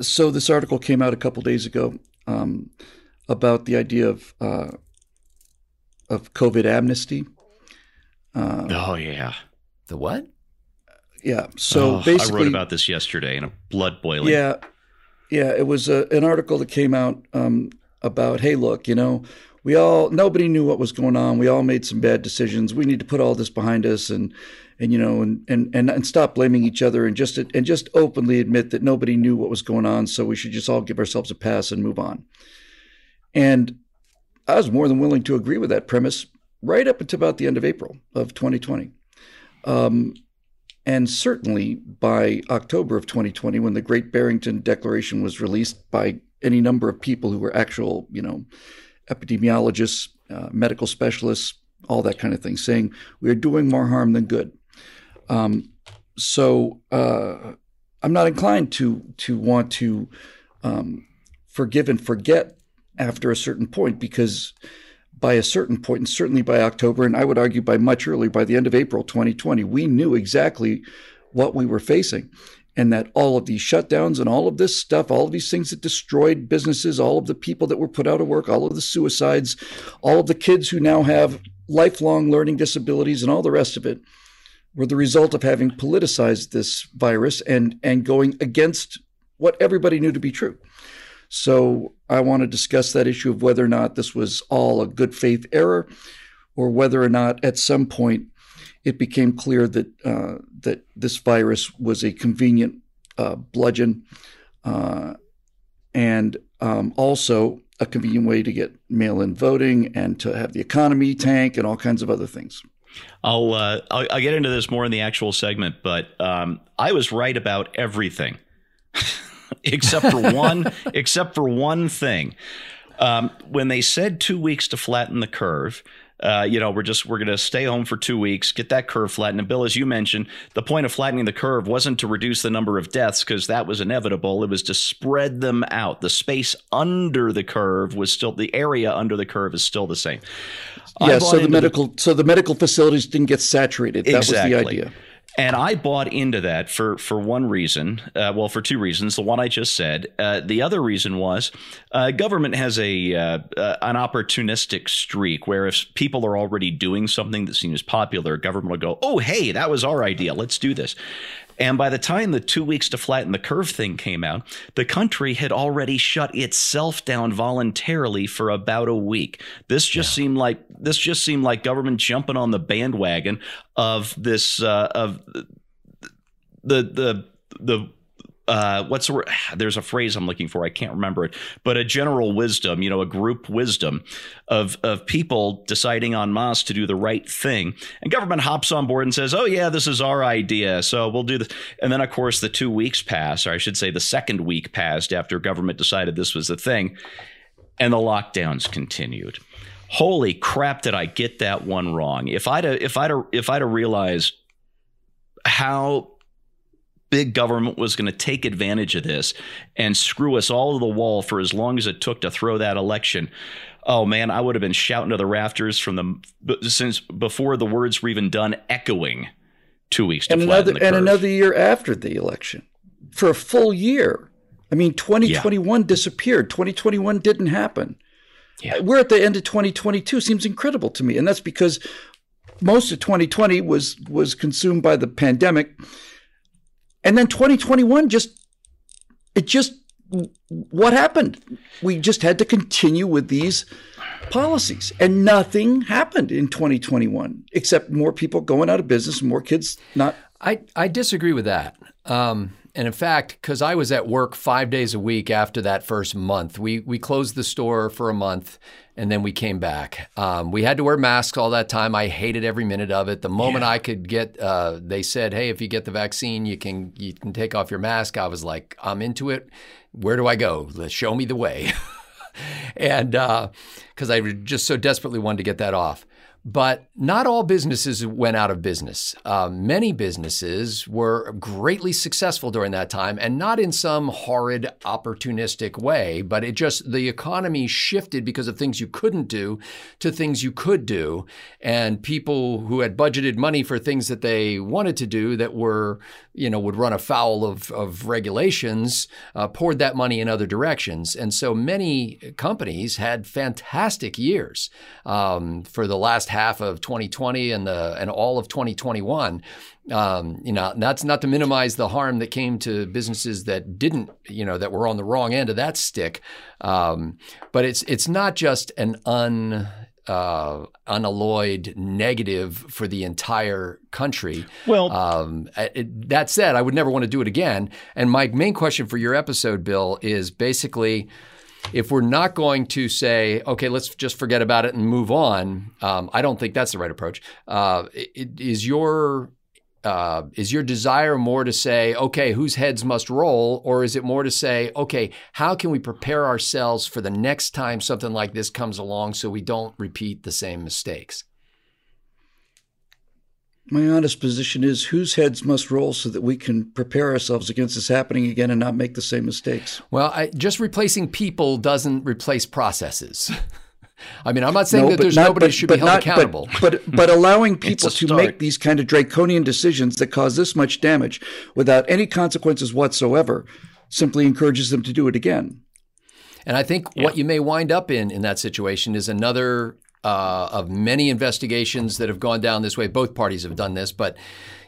so this article came out a couple days ago um, about the idea of uh, of COVID amnesty. Uh, oh yeah, the what? Yeah. So oh, basically, I wrote about this yesterday in a blood boiling. Yeah, yeah. It was a, an article that came out um, about, hey, look, you know, we all nobody knew what was going on. We all made some bad decisions. We need to put all this behind us and and you know and and and, and stop blaming each other and just and just openly admit that nobody knew what was going on. So we should just all give ourselves a pass and move on. And I was more than willing to agree with that premise right up until about the end of April of 2020. Um, and certainly by October of 2020, when the Great Barrington Declaration was released by any number of people who were actual, you know, epidemiologists, uh, medical specialists, all that kind of thing, saying we are doing more harm than good. Um, so uh, I'm not inclined to to want to um, forgive and forget after a certain point because by a certain point, and certainly by October, and I would argue by much earlier, by the end of April 2020, we knew exactly what we were facing and that all of these shutdowns and all of this stuff, all of these things that destroyed businesses, all of the people that were put out of work, all of the suicides, all of the kids who now have lifelong learning disabilities and all the rest of it were the result of having politicized this virus and and going against what everybody knew to be true. So I want to discuss that issue of whether or not this was all a good faith error or whether or not at some point it became clear that uh, that this virus was a convenient uh, bludgeon, uh, and um, also a convenient way to get mail-in voting and to have the economy tank and all kinds of other things. I'll uh, I'll, I'll, get into this more in the actual segment, but um, I was right about everything except for one except for one thing. Um, when they said two weeks to flatten the curve, uh, you know, we're just we're going to stay home for two weeks, get that curve flattened. And Bill, as you mentioned, the point of flattening the curve wasn't to reduce the number of deaths because that was inevitable. It was to spread them out. The space under the curve was still the area under the curve is still the same. Yeah, so the medical the, so the medical facilities didn't get saturated. That was the idea. And I bought into that for for one reason. Uh, well, for two reasons. The one I just said. Uh, the other reason was uh, government has a uh, uh, an opportunistic streak where if people are already doing something that seems popular, government will go, "Oh, hey, that was our idea. Let's do this." And by the time the two weeks to flatten the curve thing came out, the country had already shut itself down voluntarily for about a week. This just yeah. seemed like this just seemed like government jumping on the bandwagon of this uh, of the the the uh, what's the? There's a phrase I'm looking for. I can't remember it, but a general wisdom, you know, a group wisdom of of people deciding en masse to do the right thing. And government hops on board and says, "Oh yeah, this is our idea, so we'll do this." And then, of course, the two weeks pass, or I should say, the second week passed after government decided this was the thing, and the lockdowns continued. Holy crap! Did I get that one wrong? If I'd if I'd if I'd have realized how big government was going to take advantage of this and screw us all to the wall for as long as it took to throw that election. Oh man, I would have been shouting to the rafters from the since before the words were even done, echoing two weeks to and another and another year after the election for a full year. I mean, 2021 yeah. disappeared. 2021 didn't happen. Yeah. We're at the end of 2022. Seems incredible to me, and that's because most of 2020 was was consumed by the pandemic and then 2021 just, it just, what happened? We just had to continue with these policies and nothing happened in 2021 except more people going out of business, more kids not. I, I disagree with that. Um, and in fact, because I was at work five days a week after that first month, we we closed the store for a month, and then we came back. Um, we had to wear masks all that time. I hated every minute of it. The moment yeah. I could get, uh, they said, "Hey, if you get the vaccine, you can you can take off your mask." I was like, "I'm into it. Where do I go? Let's show me the way." and because uh, I just so desperately wanted to get that off. But not all businesses went out of business. Uh, many businesses were greatly successful during that time, and not in some horrid, opportunistic way, but it just, the economy shifted because of things you couldn't do to things you could do. And people who had budgeted money for things that they wanted to do that were, you know, would run afoul of, of regulations, uh, poured that money in other directions. And so many companies had fantastic years um, for the last half of 2020 and the and all of 2021. Um, you know, that's not to minimize the harm that came to businesses that didn't, you know, that were on the wrong end of that stick. Um, but it's it's not just an un uh, unalloyed negative for the entire country. Well, um, it, that said, I would never want to do it again. And my main question for your episode, Bill, is basically if we're not going to say, okay, let's just forget about it and move on, um, I don't think that's the right approach. Uh, is your uh, is your desire more to say, okay, whose heads must roll, or is it more to say, okay, how can we prepare ourselves for the next time something like this comes along so we don't repeat the same mistakes? My honest position is whose heads must roll so that we can prepare ourselves against this happening again and not make the same mistakes. Well, I, just replacing people doesn't replace processes. I mean, I'm not saying no, that there's not, nobody but, should be held not, accountable. But, but, but allowing people to make these kind of draconian decisions that cause this much damage without any consequences whatsoever simply encourages them to do it again. And I think yeah. what you may wind up in in that situation is another uh, of many investigations that have gone down this way. Both parties have done this, but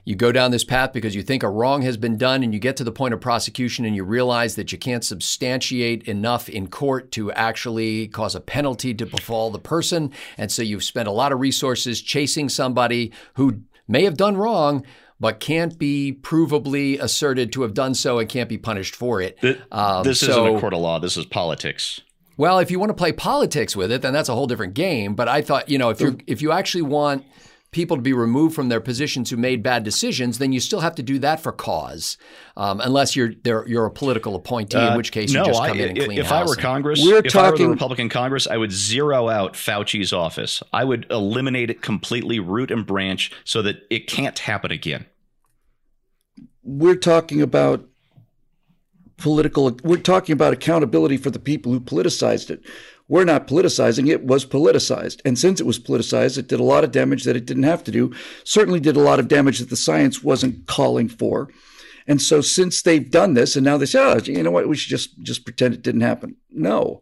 you go down this path because you think a wrong has been done and you get to the point of prosecution and you realize that you can't substantiate enough in court to actually cause a penalty to befall the person. And so you've spent a lot of resources chasing somebody who may have done wrong, but can't be provably asserted to have done so and can't be punished for it. Um, this so, isn't a court of law. This is politics. Well, if you want to play politics with it, then that's a whole different game. But I thought, you know, if you if you actually want people to be removed from their positions who made bad decisions, then you still have to do that for cause, um, unless you're you're a political appointee, uh, in which case no, you just come I, in and clean it up. If I were Congress, we're if talking, I were the Republican Congress, I would zero out Fauci's office. I would eliminate it completely, root and branch, so that it can't happen again. We're talking about political we're talking about accountability for the people who politicized it. We're not politicizing it was politicized. And since it was politicized it did a lot of damage that it didn't have to do. Certainly did a lot of damage that the science wasn't calling for. And so since they've done this and now they say oh you know what? We should just just pretend it didn't happen. No.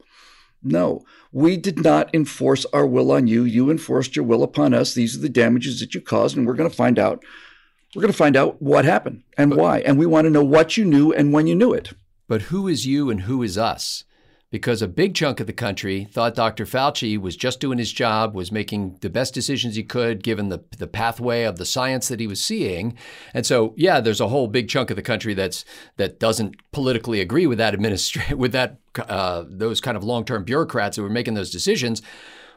No. We did not enforce our will on you. You enforced your will upon us. These are the damages that you caused and we're going to find out we're going to find out what happened and but, why. And we want to know what you knew and when you knew it but who is you and who is us? Because a big chunk of the country thought Dr. Fauci was just doing his job, was making the best decisions he could given the, the pathway of the science that he was seeing. And so, yeah, there's a whole big chunk of the country that's that doesn't politically agree with that administration, with that uh, those kind of long-term bureaucrats who were making those decisions.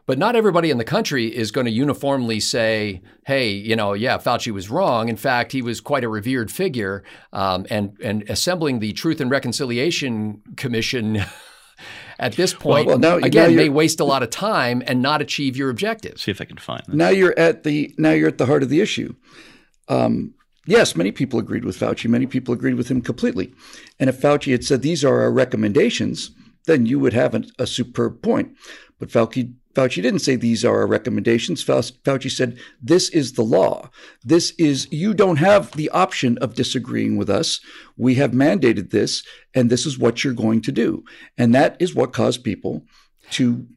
But not everybody in the country is going to uniformly say, hey, you know, yeah, Fauci was wrong. In fact, he was quite a revered figure. Um, and, and assembling the Truth and Reconciliation Commission at this point, well, well, now, again, now may waste a lot of time and not achieve your objectives. See if I can find Now you're at the now you're at the heart of the issue. Um, yes, many people agreed with Fauci. Many people agreed with him completely. And if Fauci had said these are our recommendations, then you would have a, a superb point. But Fauci Fauci didn't say these are our recommendations. Fauci said this is the law. This is, you don't have the option of disagreeing with us. We have mandated this, and this is what you're going to do. And that is what caused people to.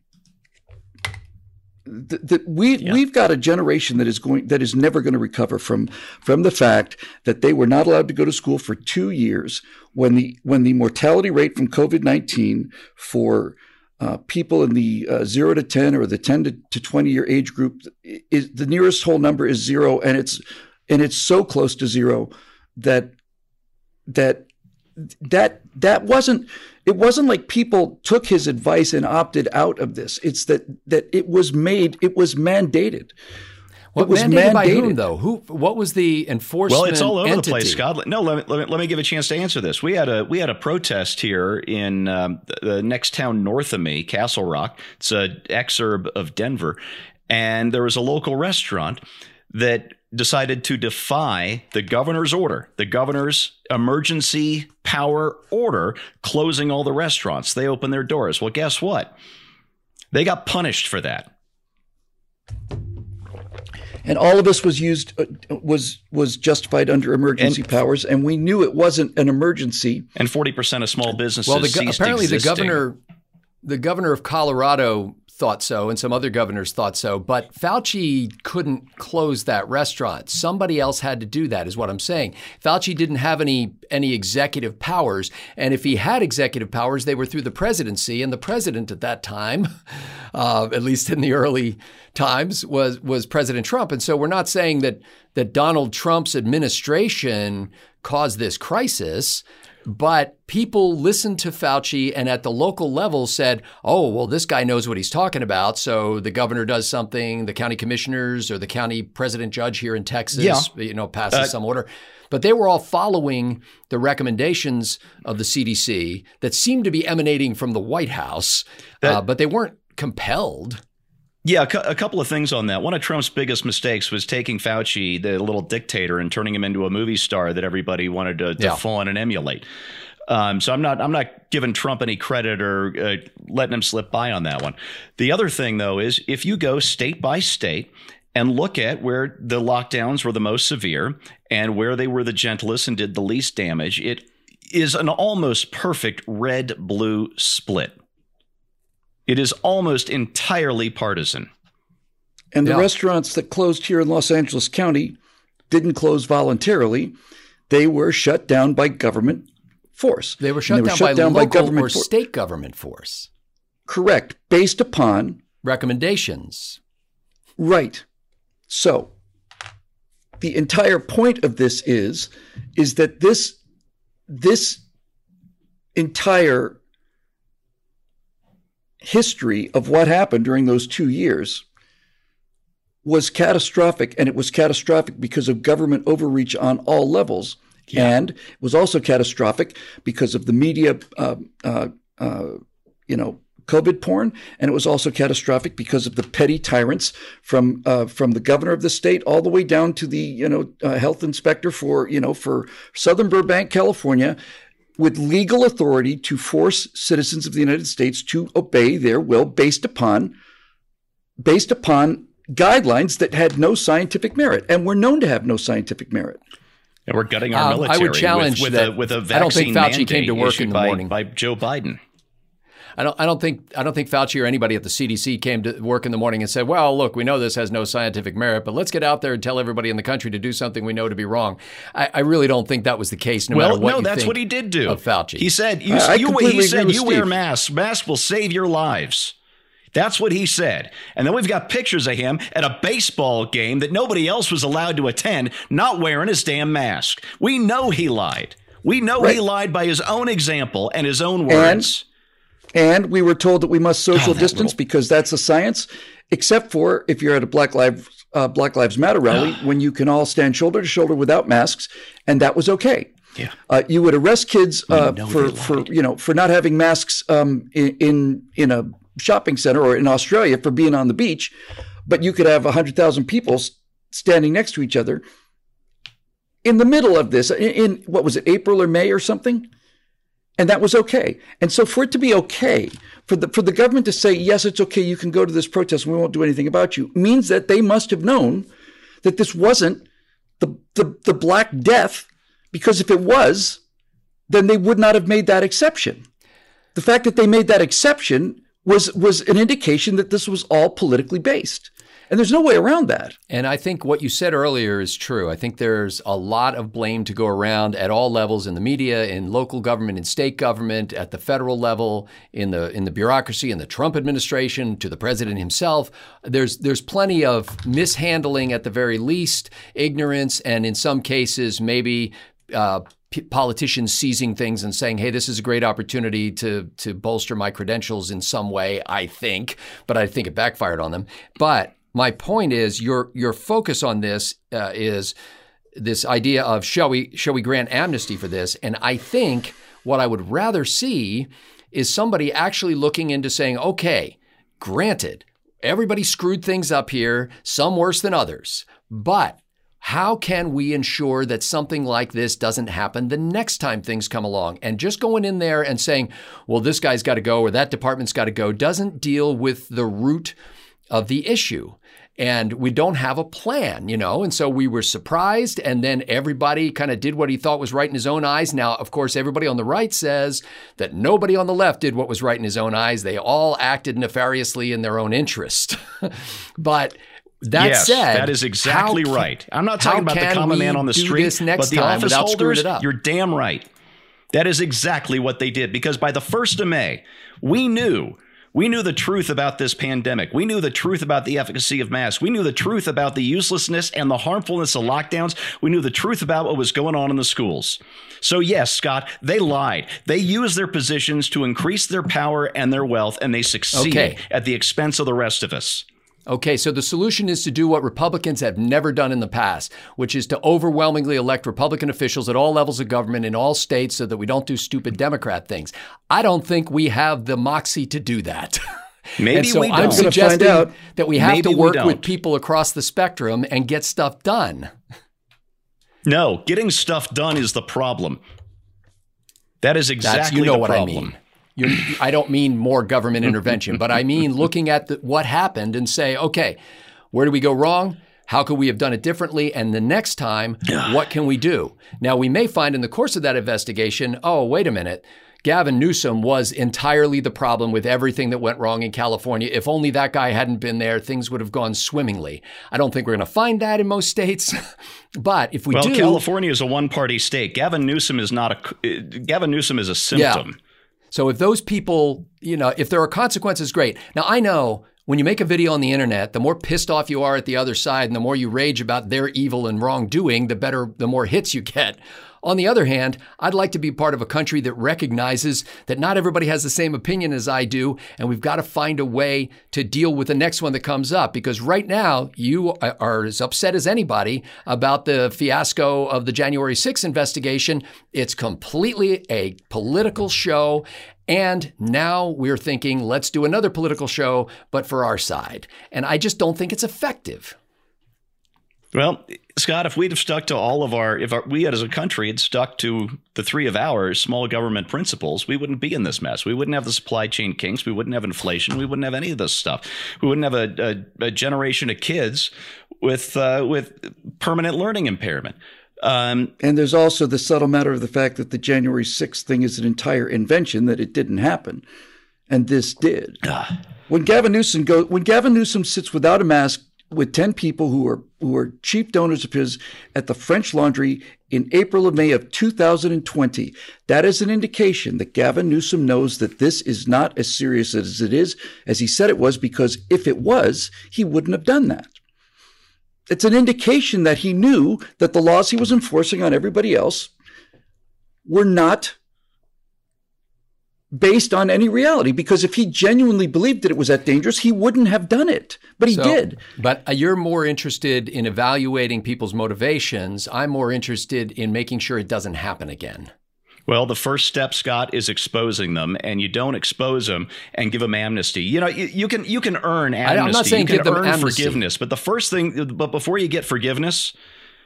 That we yeah. we've got a generation that is going that is never going to recover from from the fact that they were not allowed to go to school for two years when the when the mortality rate from COVID nineteen for uh, people in the uh, zero to 10 or the 10 to, to 20 year age group is the nearest whole number is zero and it's and it's so close to zero that that that that wasn't it wasn't like people took his advice and opted out of this. It's that that it was made it was mandated what was mandated, mandated, by whom, though? Who? What was the enforcement? Well, it's all over entity? the place, Scott. No, let me, let me, let me give a chance to answer this. We had a we had a protest here in um, the next town north of me, Castle Rock. It's an exurb of Denver, and there was a local restaurant that decided to defy the governor's order, the governor's emergency power order closing all the restaurants. They opened their doors. Well, guess what? They got punished for that. And all of this was used uh, was was justified under emergency And- powers, and we knew it wasn't an emergency. And 40% of small businesses Well, the, apparently the governor, the governor of Colorado thought so, and some other governors thought so. But Fauci couldn't close that restaurant. Somebody else had to do that, is what I'm saying. Fauci didn't have any any executive powers, and if he had executive powers, they were through the presidency, and the president at that time, uh, at least in the early times, was was President Trump. And so we're not saying that that Donald Trump's administration caused this crisis. But people listened to Fauci and at the local level said, oh, well, this guy knows what he's talking about. So the governor does something, the county commissioners or the county president judge here in Texas, Yeah. you know, passes Uh, some order. But they were all following the recommendations of the CDC that seemed to be emanating from the White House, That- uh, but they weren't compelled. Yeah, a, cou- a couple of things on that. One of Trump's biggest mistakes was taking Fauci, the little dictator, and turning him into a movie star that everybody wanted to, to Yeah. fawn and emulate. Um, so I'm not I'm not giving Trump any credit or uh, letting him slip by on that one. The other thing though is if you go state by state and look at where the lockdowns were the most severe and where they were the gentlest and did the least damage, it is an almost perfect red blue split. It is almost entirely partisan. And the Yeah. restaurants that closed here in Los Angeles County didn't close voluntarily; they were shut down by government force. They were And shut down by local government or for- state government force. Correct, based upon Recommendations. Right. So the entire point of this is is that this this entire history of what happened during those 2 years was catastrophic and it was catastrophic because of government overreach on all levels. And it was also catastrophic because of the media uh, uh, uh, you know COVID porn, and it was also catastrophic because of the petty tyrants from uh, from the governor of the state all the way down to the you know uh, health inspector for you know for Southern Burbank, California, with legal authority to force citizens of the United States to obey their will based upon based upon guidelines that had no scientific merit and were known to have no scientific merit. And we're gutting our Um, I military would challenge with, with that- a with a I vaccine don't think Fauci mandate came to work issued in the by, morning. by Joe Biden. I don't, I don't think I don't think Fauci or anybody at the CDC came to work in the morning and said, "Well, look, we know this has no scientific merit, but let's get out there and tell everybody in the country to do something we know to be wrong." I, I really don't think that was the case. No well, matter what no, you that's think what he did do. of Fauci. He said, "You, I- I you he said with you wear masks. Masks will save your lives." That's what he said. And then we've got pictures of him at a baseball game that nobody else was allowed to attend, not wearing his damn mask. We know he lied. We know he lied by his own example and his own words. And we were told that we must social Oh, distance little- because that's a science, except for if you're at a Black Lives uh, Black Lives Matter rally when you can all stand shoulder to shoulder without masks, and that was okay. Yeah. Uh, you would arrest kids uh, for for you know for not having masks um, in, in in a shopping center or in Australia for being on the beach, but you could have hundred thousand people standing next to each other in the middle of this in, in what was it April or May or something and that was okay. And so for it to be okay, for the for the government to say yes, it's okay, you can go to this protest, we won't do anything about you, means that they must have known that this wasn't the the, the Black Death, because if it was, then they would not have made that exception. The fact that they made that exception was was an indication that this was all politically based, and there's no way around that. And I think what you said earlier is true. I think there's a lot of blame to go around at all levels in the media, in local government, in state government, at the federal level, in the in the bureaucracy, in the Trump administration, to the president himself. There's there's plenty of mishandling at the very least, ignorance, and in some cases maybe. Uh, Politicians seizing things and saying, "Hey, this is a great opportunity to to bolster my credentials in some way." I think, but I think it backfired on them. But my point is, your your focus on this uh, is this idea of shall we shall we grant amnesty for this? And I think what I would rather see is somebody actually looking into saying, okay, granted, everybody screwed things up here, some worse than others. But how can we ensure that something like this doesn't happen the next time things come along? And just going in there and saying, well, this guy's got to go or that department's got to go doesn't deal with the root of the issue. And we don't have a plan, you know? And so we were surprised. And then everybody kind of did what he thought was right in his own eyes. Now, of course, everybody on the right says that nobody on the left did what was right in his own eyes. They all acted nefariously in their own interest. but that yes, said, that is exactly how, right. I'm not talking about the common man on the street, but the office holders. You're damn right. That is exactly what they did because by the 1st of May, we knew we knew the truth about this pandemic. We knew the truth about the efficacy of masks. We knew the truth about the uselessness and the harmfulness of lockdowns. We knew the truth about what was going on in the schools. So, yes, Scott, they lied. They used their positions to increase their power and their wealth, and they succeeded okay. at the expense of the rest of us. Okay, so the solution is to do what Republicans have never done in the past, which is to overwhelmingly elect Republican officials at all levels of government in all states so that we don't do stupid Democrat things. I don't think we have the moxie to do that. Maybe so we don't. I'm suggesting that we have to work with people across the spectrum and get stuff done. No, getting stuff done is the problem. That is exactly That's, you know the what problem. I mean. I don't mean more government intervention, but I mean looking at the, what happened and say, okay, where do we go wrong? How could we have done it differently? And the next time, what can we do? Now, we may find in the course of that investigation, oh, wait a minute. Gavin Newsom was entirely the problem with everything that went wrong in California. If only that guy hadn't been there, things would have gone swimmingly. I don't think we're going to find that in most states, but if we well, do, California is a one-party state. Gavin Newsom is not a. Gavin Newsom is a symptom. Yeah. So if those people, you know, if there are consequences, great. Now I know when you make a video on the internet, the more pissed off you are at the other side and the more you rage about their evil and wrongdoing, the better, the more hits you get. On the other hand, I'd like to be part of a country that recognizes that not everybody has the same opinion as I do, and we've got to find a way to deal with the next one that comes up. Because right now, you are as upset as anybody about the fiasco of the January 6th investigation. It's completely a political show. And now we're thinking, let's do another political show, but for our side. And I just don't think it's effective. Well, Scott, if we'd have stuck to all of our, if our, we had as a country had stuck to the three of ours small government principles, we wouldn't be in this mess. We wouldn't have the supply chain kinks. We wouldn't have inflation. We wouldn't have any of this stuff. We wouldn't have a, a, a generation of kids with uh, with permanent learning impairment. Um, and there's also the subtle matter of the fact that the January 6th thing is an entire invention that it didn't happen, and this did. Uh, when Gavin Newsom go, when Gavin Newsom sits without a mask with 10 people who were who are chief donors of his at the French Laundry in April of May of 2020. That is an indication that Gavin Newsom knows that this is not as serious as it is as he said it was because if it was, he wouldn't have done that. It's an indication that he knew that the laws he was enforcing on everybody else were not based on any reality because if he genuinely believed that it was that dangerous, he wouldn't have done it. But he so, did. But uh, you're more interested in evaluating people's motivations. I'm more interested in making sure it doesn't happen again. Well, the first step, Scott, is exposing them, and you don't expose them and give them amnesty. You know, you, you can you can earn amnesty. I'm not saying you can give earn amnesty. forgiveness, but the first thing, but before you get forgiveness,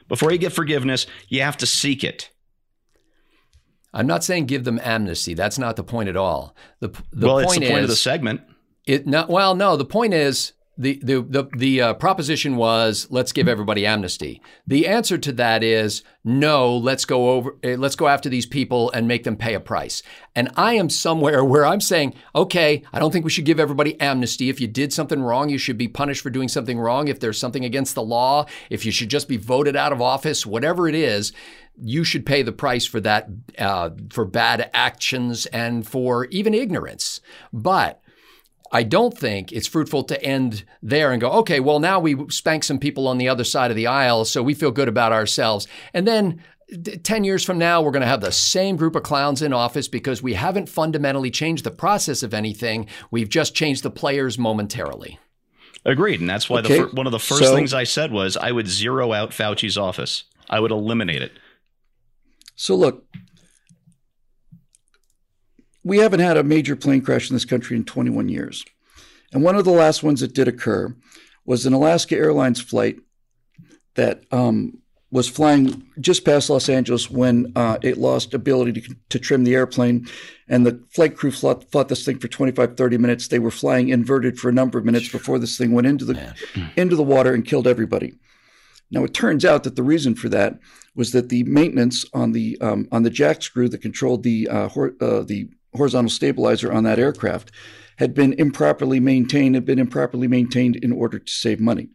before you get forgiveness, you have to seek it. I'm not saying give them amnesty. That's not the point at all. The, the well, point it's the point is, of the segment. It not well. No, the point is the the the, the uh, proposition was let's give everybody amnesty. The answer to that is no. Let's go over. Uh, let's go after these people and make them pay a price. And I am somewhere where I'm saying, okay, I don't think we should give everybody amnesty. If you did something wrong, you should be punished for doing something wrong. If there's something against the law, if you should just be voted out of office, whatever it is, you should pay the price for that, uh, for bad actions and for even ignorance. But I don't think it's fruitful to end there and go, okay, well, now we spank some people on the other side of the aisle, so we feel good about ourselves. And then 10 years from now, we're going to have the same group of clowns in office because we haven't fundamentally changed the process of anything. We've just changed the players momentarily. Agreed. And that's why okay. the, one of the first so, things I said was I would zero out Fauci's office, I would eliminate it. So, look, we haven't had a major plane crash in this country in 21 years. And one of the last ones that did occur was an Alaska Airlines flight that um, was flying just past Los Angeles when uh, it lost ability to, to, trim the airplane. And the flight crew fought, fought, this thing for 25, 30 minutes. They were flying inverted for a number of minutes before this thing went into the, into the water and killed everybody. Now, it turns out that the reason for that was that the maintenance on the, um, on the jack screw that controlled the, uh, hor- uh, the horizontal stabilizer on that aircraft had been improperly maintained, had been improperly maintained in order to save money.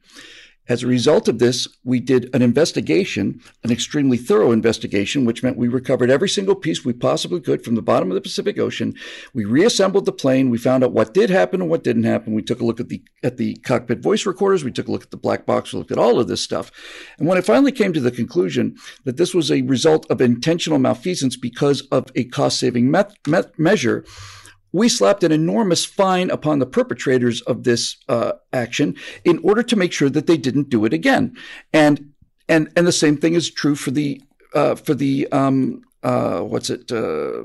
As a result of this, we did an investigation, an extremely thorough investigation, which meant we recovered every single piece we possibly could from the bottom of the Pacific Ocean. We reassembled the plane. We found out what did happen and what didn't happen. We took a look at the at the cockpit voice recorders. We took a look at the black box. We looked at all of this stuff. And when it finally came to the conclusion that this was a result of intentional malfeasance because of a cost saving me- me- measure, we slapped an enormous fine upon the perpetrators of this uh, action in order to make sure that they didn't do it again. And and and the same thing is true for the uh, for the um, uh, what's it uh,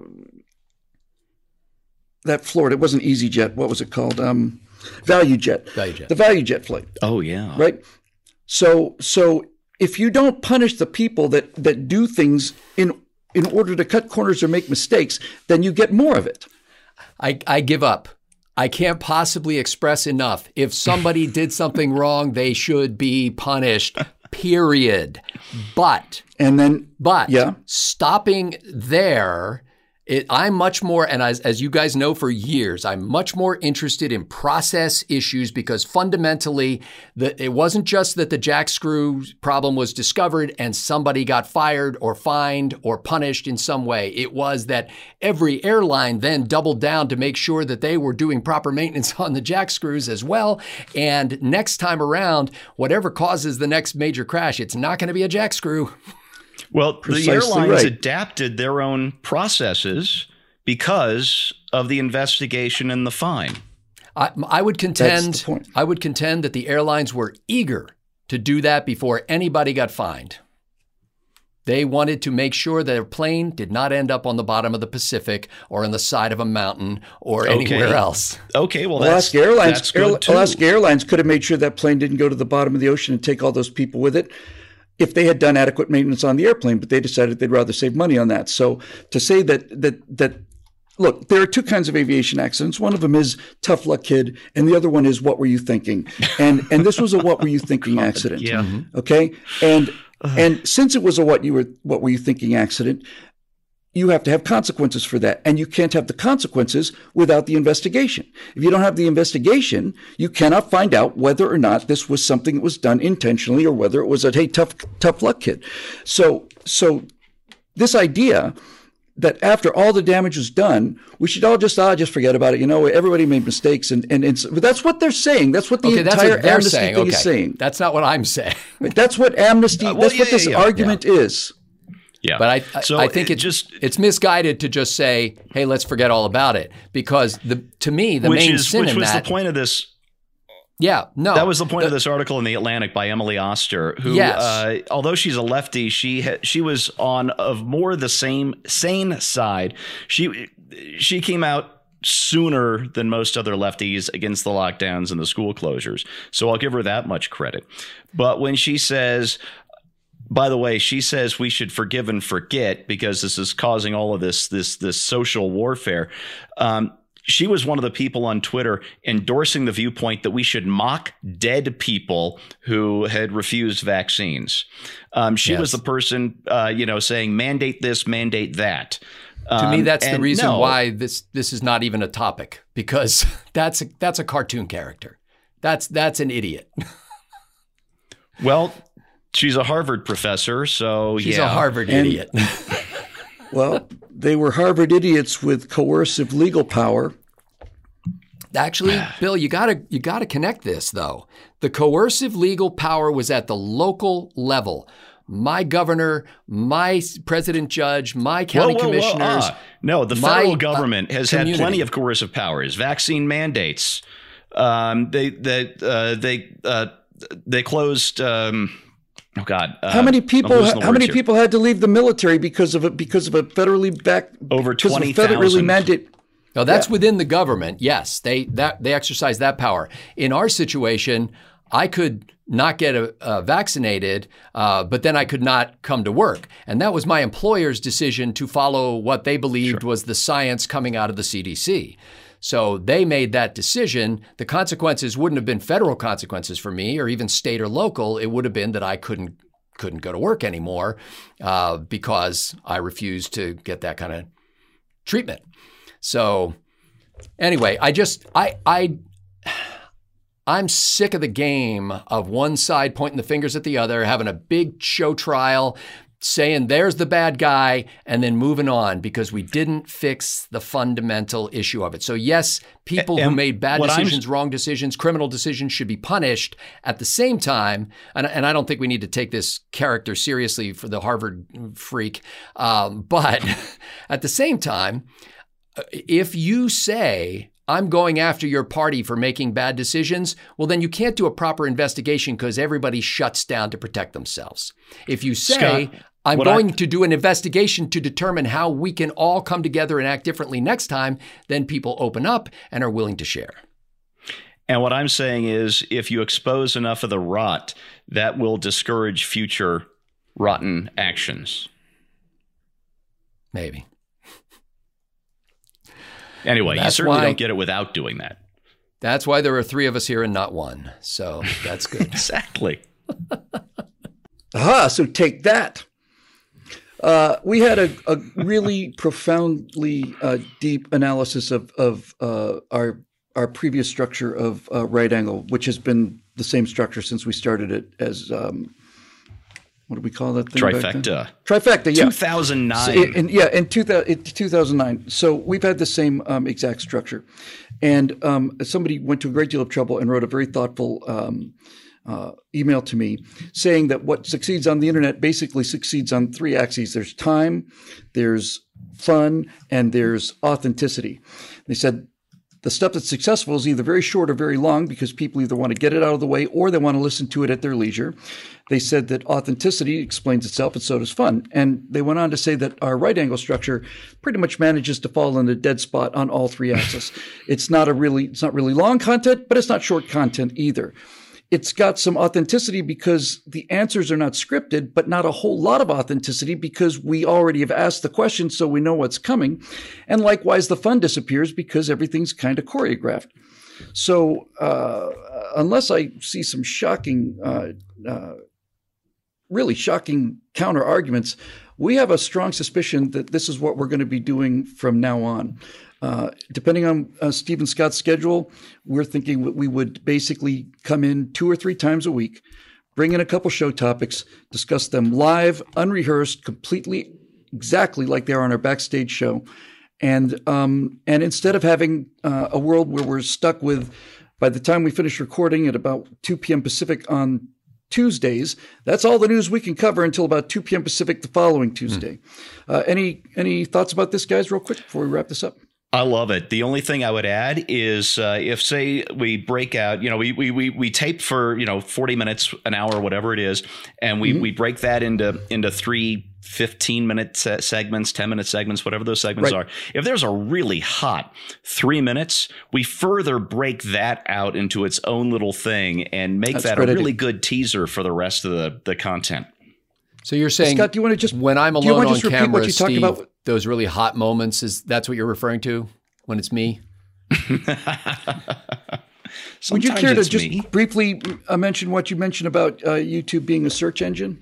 that Florida? It wasn't EasyJet. What was it called? Um, ValuJet. Value Jet. The ValuJet flight. Oh yeah. Right. So so if you don't punish the people that that do things in in order to cut corners or make mistakes, then you get more of it. I, I give up. I can't possibly express enough. If somebody did something wrong, they should be punished. Period. But and then but yeah. stopping there it, I'm much more, and as, as you guys know for years, I'm much more interested in process issues because fundamentally, the, it wasn't just that the jack screw problem was discovered and somebody got fired or fined or punished in some way. It was that every airline then doubled down to make sure that they were doing proper maintenance on the jack screws as well. And next time around, whatever causes the next major crash, it's not going to be a jack screw. Well, Precisely the airlines right. adapted their own processes because of the investigation and the fine. I, I would contend. I would contend that the airlines were eager to do that before anybody got fined. They wanted to make sure that their plane did not end up on the bottom of the Pacific or on the side of a mountain or okay. anywhere else. Okay, well, Alaska Airlines, Air, Alaska Airlines could have made sure that plane didn't go to the bottom of the ocean and take all those people with it if they had done adequate maintenance on the airplane, but they decided they'd rather save money on that. So to say that that that look, there are two kinds of aviation accidents. One of them is tough luck kid, and the other one is what were you thinking? And and this was a what were you thinking God, accident. Yeah. Okay. And and since it was a what you were what were you thinking accident, you have to have consequences for that. And you can't have the consequences without the investigation. If you don't have the investigation, you cannot find out whether or not this was something that was done intentionally or whether it was a, hey, tough, tough luck kid. So, so this idea that after all the damage was done, we should all just ah just forget about it. You know, everybody made mistakes, and and, and that's what they're saying. That's what the okay, entire what amnesty saying. thing okay. is saying. That's not what I'm saying. that's what amnesty. Uh, well, that's yeah, what this yeah, argument yeah. is. Yeah. But I, so I think it just it's misguided to just say, "Hey, let's forget all about it," because the to me the main is, sin which in was that, the point of this. Yeah, no, that was the point the, of this article in the Atlantic by Emily Oster, who, yes. uh, although she's a lefty, she ha- she was on of more the same sane side. She she came out sooner than most other lefties against the lockdowns and the school closures. So I'll give her that much credit. But when she says, by the way, she says we should forgive and forget because this is causing all of this this this social warfare. Um, she was one of the people on Twitter endorsing the viewpoint that we should mock dead people who had refused vaccines. Um, she yes. was the person, uh, you know, saying mandate this, mandate that. Um, to me, um, that's the reason no, why this this is not even a topic because that's a, that's a cartoon character. That's that's an idiot. well, She's a Harvard professor, so she's yeah. a Harvard and, idiot. well, they were Harvard idiots with coercive legal power. Actually, Bill, you gotta you gotta connect this though. The coercive legal power was at the local level. My governor, my president judge, my county whoa, whoa, commissioners. Whoa, uh, no, the federal my, government uh, has community. had plenty of coercive powers. Vaccine mandates. Um, they they uh, they uh, they closed. Um, Oh God! Uh, how many people? How many here. people had to leave the military because of it? Because of a federally back over twenty federally mandate. Now that's yeah. within the government. Yes, they that they exercise that power. In our situation, I could not get a, uh, vaccinated, uh, but then I could not come to work, and that was my employer's decision to follow what they believed sure. was the science coming out of the CDC. So they made that decision. The consequences wouldn't have been federal consequences for me, or even state or local. It would have been that I couldn't couldn't go to work anymore uh, because I refused to get that kind of treatment. So anyway, I just I I I'm sick of the game of one side pointing the fingers at the other, having a big show trial, saying there's the bad guy, and then moving on because we didn't fix the fundamental issue of it. So, yes, people and who made bad decisions, I'm... wrong decisions, criminal decisions should be punished. At the same time, and, and, I don't think we need to take this character seriously for the Harvard freak, um, but at the same time, if you say, I'm going after your party for making bad decisions, well, then you can't do a proper investigation because everybody shuts down to protect themselves. If you say, Scott, I'm going I, to do an investigation to determine how we can all come together and act differently next time, then people open up and are willing to share. And what I'm saying is, if you expose enough of the rot, that will discourage future rotten actions. Maybe. Anyway, you certainly why, don't get it without doing that. That's why there are three of us here and not one. So that's good. exactly. Aha, so take that. Uh, we had a, a really profoundly uh, deep analysis of, of uh, our our previous structure of uh, right angle, which has been the same structure since we started it as um, what do we call that thing? Trifecta. Trifecta, yeah. 2009. So in, yeah, in, two, in 2009. So we've had the same um, exact structure. And um, somebody went to a great deal of trouble and wrote a very thoughtful um, uh, email to me saying that what succeeds on the internet basically succeeds on three axes there's time, there's fun, and there's authenticity. They said the stuff that's successful is either very short or very long because people either want to get it out of the way or they want to listen to it at their leisure. They said that authenticity explains itself and so does fun. And they went on to say that our right angle structure pretty much manages to fall in the dead spot on all three axes. it's not a really, it's not really long content, but it's not short content either it's got some authenticity because the answers are not scripted, but not a whole lot of authenticity because we already have asked the question, so we know what's coming. And likewise, the fun disappears because everything's kind of choreographed. So, uh, unless I see some shocking, uh, uh, really shocking counter arguments, we have a strong suspicion that this is what we're going to be doing from now on. Uh, depending on uh, Stephen Scott's schedule, we're thinking we would basically come in two or three times a week, bring in a couple show topics, discuss them live, unrehearsed, completely exactly like they are on our backstage show. And um, and instead of having uh, a world where we're stuck with, by the time we finish recording at about 2 p.m. Pacific on Tuesdays. That's all the news we can cover until about 2 p.m. Pacific the following Tuesday. Mm. Uh, any any thoughts about this, guys, real quick before we wrap this up? I love it. The only thing I would add is uh, if, say, we break out, you know, we, we, we, we tape for, you know, 40 minutes, an hour, whatever it is, and we, mm-hmm. we break that into, into three 15 minute segments, 10 minute segments, whatever those segments right. are. If there's a really hot three minutes, we further break that out into its own little thing and make That's that a really good teaser for the rest of the, the content. So you're saying, Scott, do you want to just when I'm alone on camera, what you Steve, about? those really hot moments is that's what you're referring to when it's me? Would you care to just me. briefly uh, mention what you mentioned about uh, YouTube being a search engine?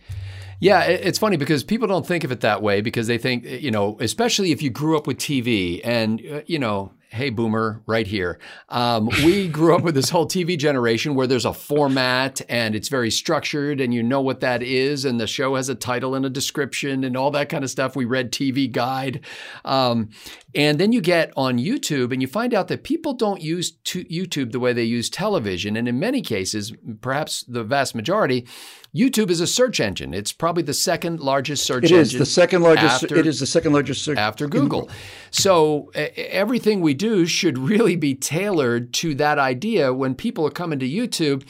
Yeah, it's funny because people don't think of it that way because they think, you know, especially if you grew up with TV and, uh, you know, hey, boomer, right here. Um, we grew up with this whole TV generation where there's a format and it's very structured and you know what that is. And the show has a title and a description and all that kind of stuff. We read TV Guide. Um, and then you get on YouTube and you find out that people don't use YouTube the way they use television. And in many cases, perhaps the vast majority, YouTube is a search engine. It's probably the second largest search engine. It is the second largest. After, it is the second largest search after Google. So everything we do should really be tailored to that idea. When people are coming to YouTube,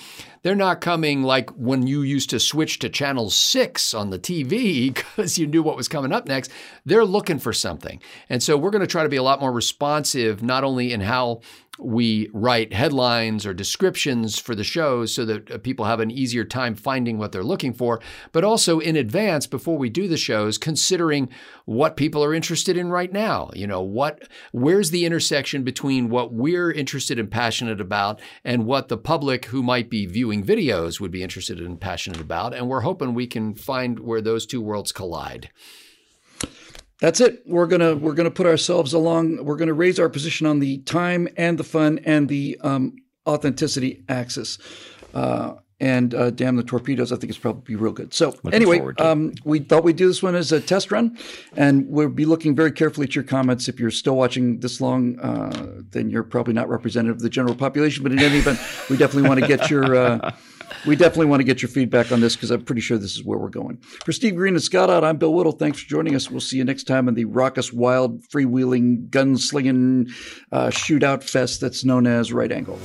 they're not coming like when you used to switch to channel six on the TV because you knew what was coming up next. They're looking for something. And so we're going to try to be a lot more responsive, not only in how we write headlines or descriptions for the shows so that uh, people have an easier time finding what they're looking for, but also in advance before we do the shows, considering what people are interested in right now. You know, what where's the intersection between what we're interested and passionate about and what the public who might be viewing videos would be interested and passionate about. And we're hoping we can find where those two worlds collide that's it. We're gonna we're gonna put ourselves along. We're gonna raise our position on the time and the fun and the um, authenticity axis. Uh, and uh, damn the torpedoes, I think it's probably real good. So looking anyway, um, we thought we'd do this one as a test run, and we'll be looking very carefully at your comments. If you're still watching this long, uh, then you're probably not representative of the general population. But in any event, we definitely want to get your uh, we definitely want to get your feedback on this because I'm pretty sure this is where we're going. For Steve Green and Scott Ott, I'm Bill Whittle. Thanks for joining us. We'll see you next time in the raucous, wild, freewheeling, gunslinging uh, shootout fest that's known as Right Angle.